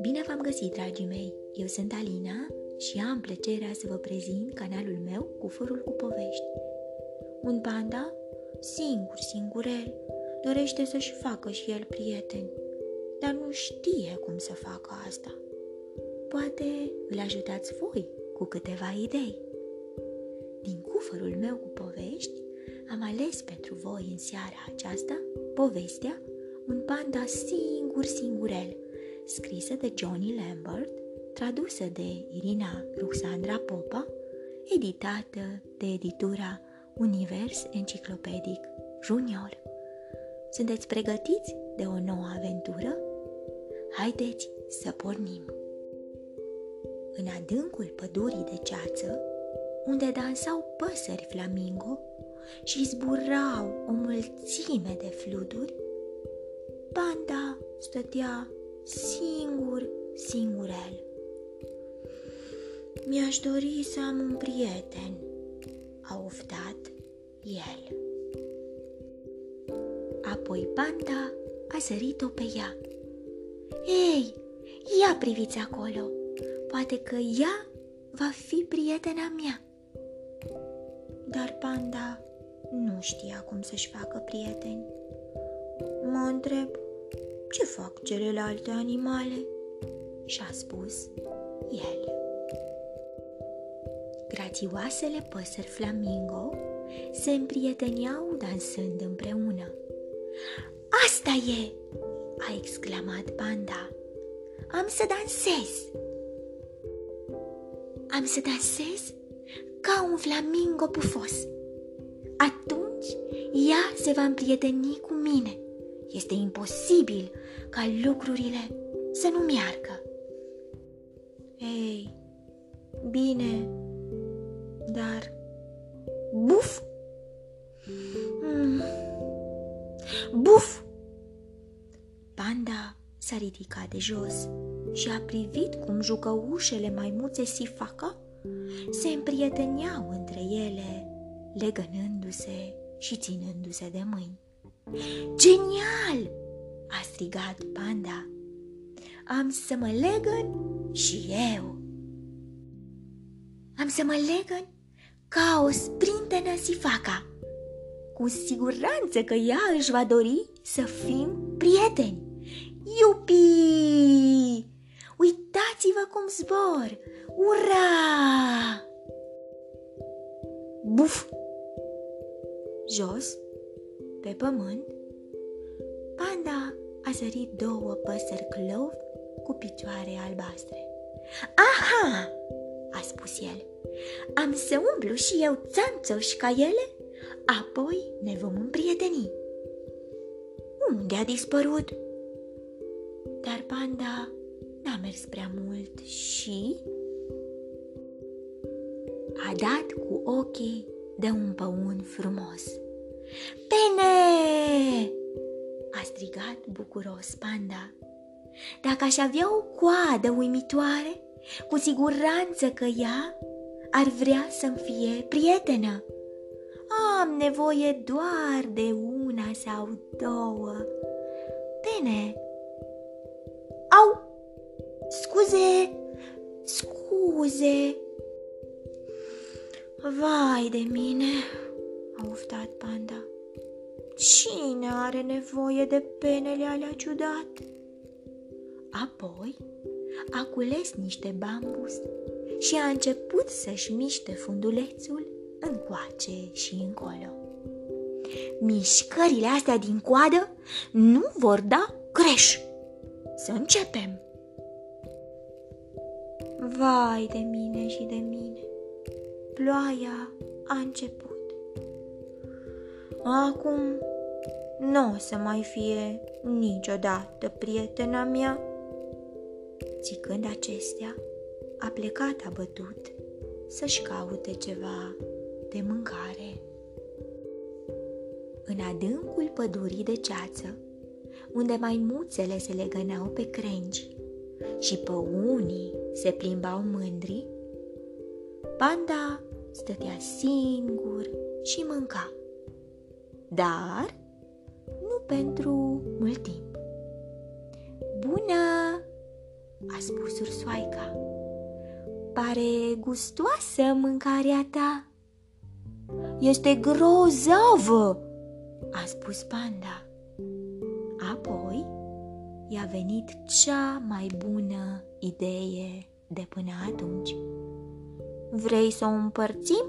Bine v-am găsit, dragii mei! Eu sunt Alina și am plăcerea să vă prezint canalul meu cu fărul cu povești. Un panda, singur, singurel, dorește să-și facă și el prieteni, dar nu știe cum să facă asta. Poate îl ajutați voi cu câteva idei. Din cufărul meu cu povești, am ales pentru voi în seara aceasta povestea Un panda singur singurel, scrisă de Johnny Lambert, tradusă de Irina Ruxandra Popa, editată de editura Univers Enciclopedic Junior. Sunteți pregătiți de o nouă aventură? Haideți să pornim! În adâncul pădurii de ceață, unde dansau păsări flamingo și zburau o mulțime de fluturi, panda stătea singur, singurel. Mi-aș dori să am un prieten, a oftat el. Apoi panda a sărit-o pe ea. Ei, ia priviți acolo! Poate că ea va fi prietena mea. Dar panda nu știa cum să-și facă prieteni. Mă întreb, ce fac celelalte animale? Și-a spus el. Grațioasele păsări flamingo se împrieteneau dansând împreună. Asta e!" a exclamat panda. Am să dansez!" Am să dansez ca un flamingo pufos. Atunci ea se va împrieteni cu mine. Este imposibil ca lucrurile să nu meargă. Ei, bine, dar... Buf! Mm. Buf! Panda s-a ridicat de jos și a privit cum jucăușele maimuțe Sifaca se împrieteneau între ele, legănându-se și ținându-se de mâini. Genial! a strigat panda. Am să mă legăn și eu. Am să mă legăn ca o sprintenă sifaca. Cu siguranță că ea își va dori să fim prieteni. Iupi! Uitați-vă cum zbor! Ura! Buf! Jos, pe pământ, panda a sărit două păsări clovi cu picioare albastre. Aha! a spus el. Am să umblu și eu țanțoși ca ele, apoi ne vom împrieteni. Unde a dispărut? Dar panda n-a mers prea mult și a dat cu ochii de un păun frumos. Pene! a strigat bucuros panda. Dacă aș avea o coadă uimitoare, cu siguranță că ea ar vrea să-mi fie prietenă. Am nevoie doar de una sau două. Bine. Au! Scuze! Scuze! Vai de mine, a uftat panda. Cine are nevoie de penele alea ciudate? Apoi a cules niște bambus și a început să-și miște fundulețul încoace și încolo. Mișcările astea din coadă nu vor da greș. Să începem! Vai de mine și de mine! Ploaia a început. Acum nu o să mai fie niciodată prietena mea. Zicând acestea, a plecat abătut să-și caute ceva de mâncare. În adâncul pădurii de ceață, unde maimuțele se legăneau pe crengi și păunii se plimbau mândri, panda stătea singur și mânca. Dar pentru mult timp. Bună! a spus ursoaica. Pare gustoasă mâncarea ta. Este grozavă, a spus panda. Apoi i-a venit cea mai bună idee de până atunci. Vrei să o împărțim?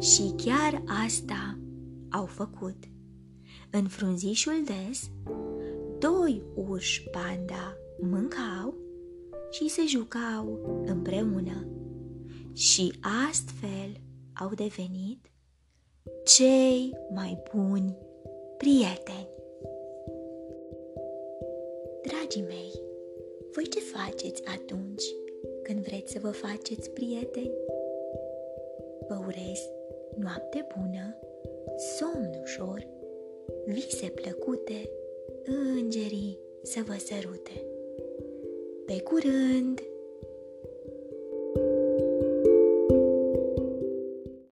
Și chiar asta au făcut. În frunzișul des, doi urși panda mâncau și se jucau împreună și astfel au devenit cei mai buni prieteni. Dragii mei, voi ce faceți atunci când vreți să vă faceți prieteni? Vă urez noapte bună, somn ușor, vise plăcute, îngerii să vă sărute. Pe curând!